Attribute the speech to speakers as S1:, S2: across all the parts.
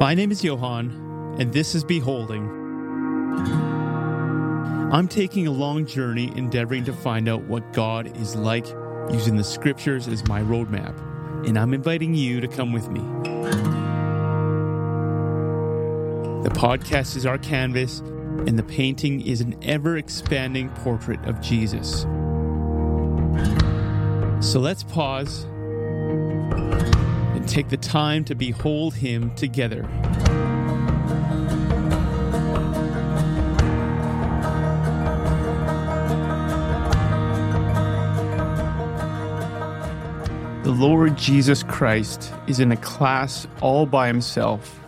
S1: My name is Johan, and this is Beholding. I'm taking a long journey endeavoring to find out what God is like using the scriptures as my roadmap, and I'm inviting you to come with me. The podcast is our canvas, and the painting is an ever expanding portrait of Jesus. So let's pause and take the time to behold Him together. The Lord Jesus Christ is in a class all by himself.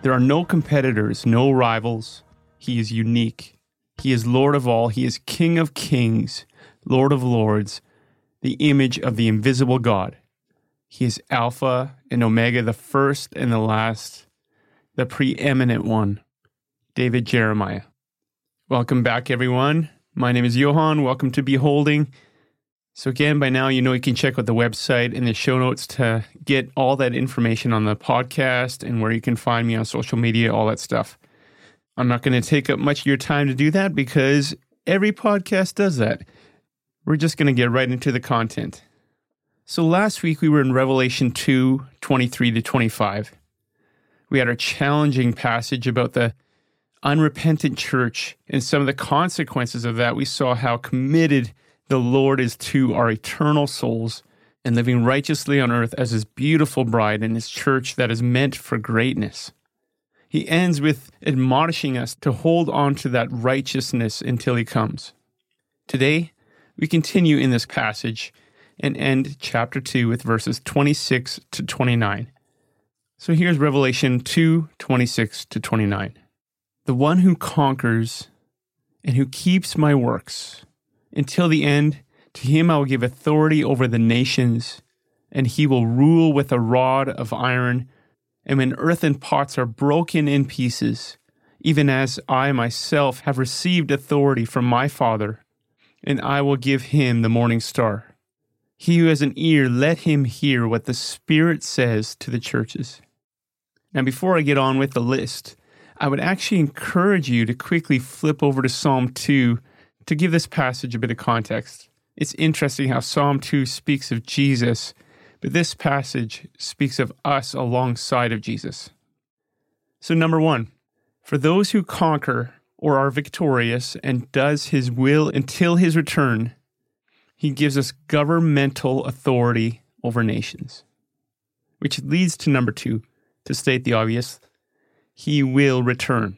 S1: There are no competitors, no rivals. He is unique. He is Lord of all. He is King of kings, Lord of lords, the image of the invisible God. He is Alpha and Omega, the first and the last, the preeminent one. David Jeremiah. Welcome back, everyone. My name is Johan. Welcome to Beholding. So, again, by now, you know you can check out the website and the show notes to get all that information on the podcast and where you can find me on social media, all that stuff. I'm not going to take up much of your time to do that because every podcast does that. We're just going to get right into the content. So, last week we were in Revelation 2 23 to 25. We had our challenging passage about the unrepentant church and some of the consequences of that. We saw how committed the Lord is to our eternal souls and living righteously on earth as his beautiful bride and his church that is meant for greatness. He ends with admonishing us to hold on to that righteousness until he comes. Today, we continue in this passage and end chapter 2 with verses 26 to 29. So here's Revelation 2 26 to 29. The one who conquers and who keeps my works until the end. To him I will give authority over the nations, and he will rule with a rod of iron. And when earthen pots are broken in pieces, even as I myself have received authority from my Father, and I will give him the morning star. He who has an ear, let him hear what the Spirit says to the churches. Now, before I get on with the list, I would actually encourage you to quickly flip over to Psalm 2 to give this passage a bit of context, it's interesting how Psalm 2 speaks of Jesus, but this passage speaks of us alongside of Jesus. So, number one, for those who conquer or are victorious and does his will until his return, he gives us governmental authority over nations. Which leads to number two, to state the obvious, he will return.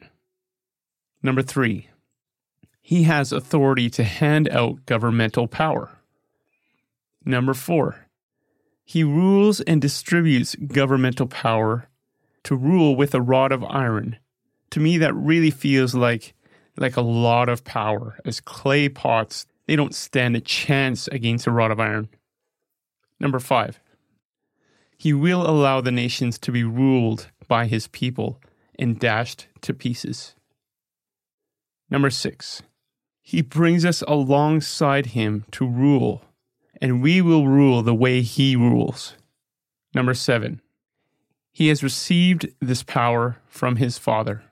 S1: Number three, he has authority to hand out governmental power. Number four, he rules and distributes governmental power to rule with a rod of iron. To me, that really feels like, like a lot of power, as clay pots, they don't stand a chance against a rod of iron. Number five, he will allow the nations to be ruled by his people and dashed to pieces. Number six, he brings us alongside him to rule, and we will rule the way he rules. Number seven, he has received this power from his Father.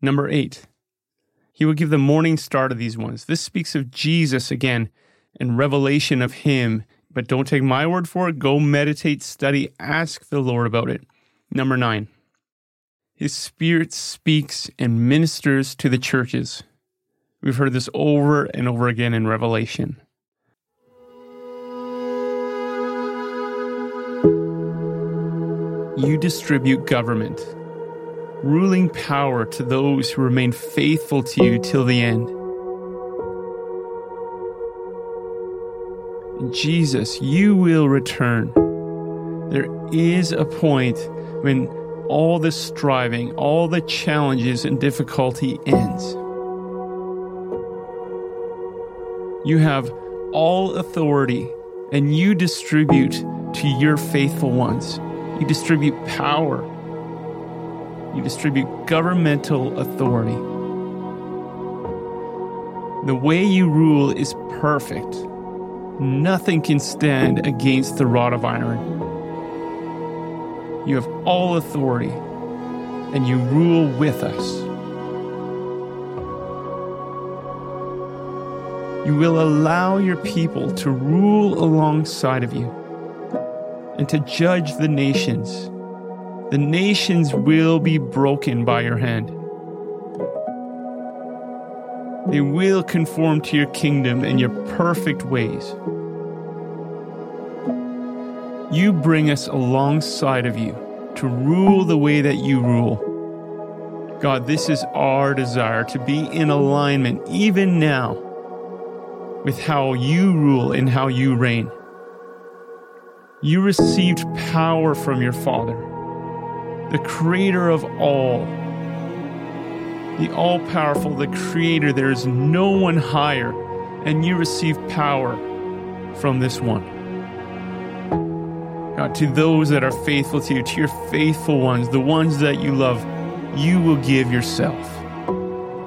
S1: Number eight, he will give the morning star to these ones. This speaks of Jesus again and revelation of him, but don't take my word for it. Go meditate, study, ask the Lord about it. Number nine, his spirit speaks and ministers to the churches. We've heard this over and over again in Revelation. You distribute government, ruling power to those who remain faithful to you till the end. Jesus, you will return. There is a point when all the striving, all the challenges and difficulty ends. You have all authority, and you distribute to your faithful ones. You distribute power. You distribute governmental authority. The way you rule is perfect. Nothing can stand against the rod of iron. You have all authority. and you rule with us. You will allow your people to rule alongside of you and to judge the nations. The nations will be broken by your hand. They will conform to your kingdom and your perfect ways. You bring us alongside of you to rule the way that you rule. God, this is our desire to be in alignment even now with how you rule and how you reign. You received power from your Father, the creator of all, the all powerful, the creator. There is no one higher, and you receive power from this one. God, to those that are faithful to you, to your faithful ones, the ones that you love, you will give yourself.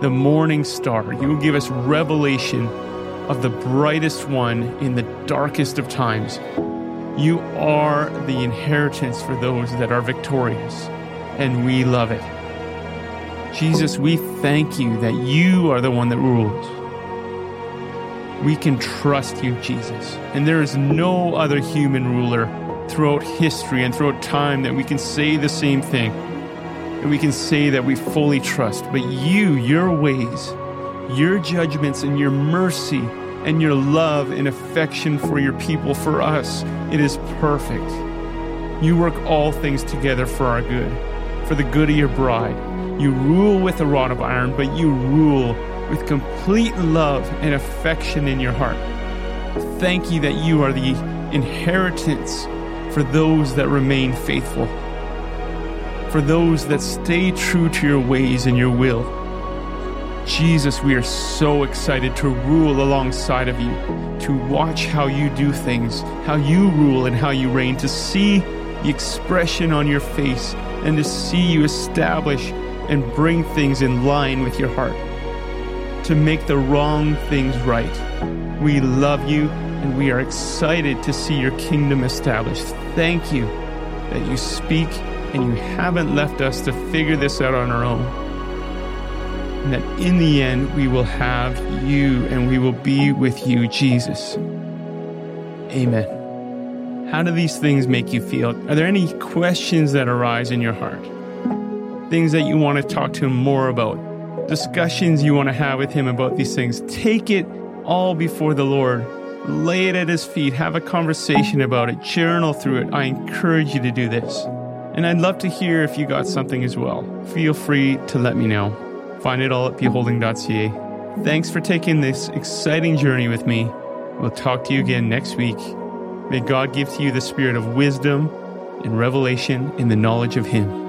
S1: The morning star, you will give us revelation of the brightest one in the darkest of times. You are the inheritance for those that are victorious, and we love it. Jesus, we thank you that you are the one that rules. We can trust you, Jesus, and there is no other human ruler throughout history and throughout time that we can say the same thing. And we can say that we fully trust. But you, your ways, your judgments, and your mercy, and your love and affection for your people, for us, it is perfect. You work all things together for our good, for the good of your bride. You rule with a rod of iron, but you rule with complete love and affection in your heart. Thank you that you are the inheritance for those that remain faithful, for those that stay true to your ways and your will. Jesus, we are so excited to rule alongside of you, to watch how you do things, how you rule and how you reign, to see the expression on your face, and to see you establish and bring things in line with your heart, to make the wrong things right. We love you and we are excited to see your kingdom established. Thank you that you speak and you haven't left us to figure this out on our own. And that in the end, we will have you and we will be with you, Jesus. Amen. How do these things make you feel? Are there any questions that arise in your heart? Things that you want to talk to him more about? Discussions you want to have with him about these things? Take it all before the Lord lay it at his feet, have a conversation about it, journal through it. I encourage you to do this. And I'd love to hear if you got something as well. Feel free to let me know. Find it all at beholding.ca. Thanks for taking this exciting journey with me. We'll talk to you again next week. May God give to you the spirit of wisdom and revelation in the knowledge of Him.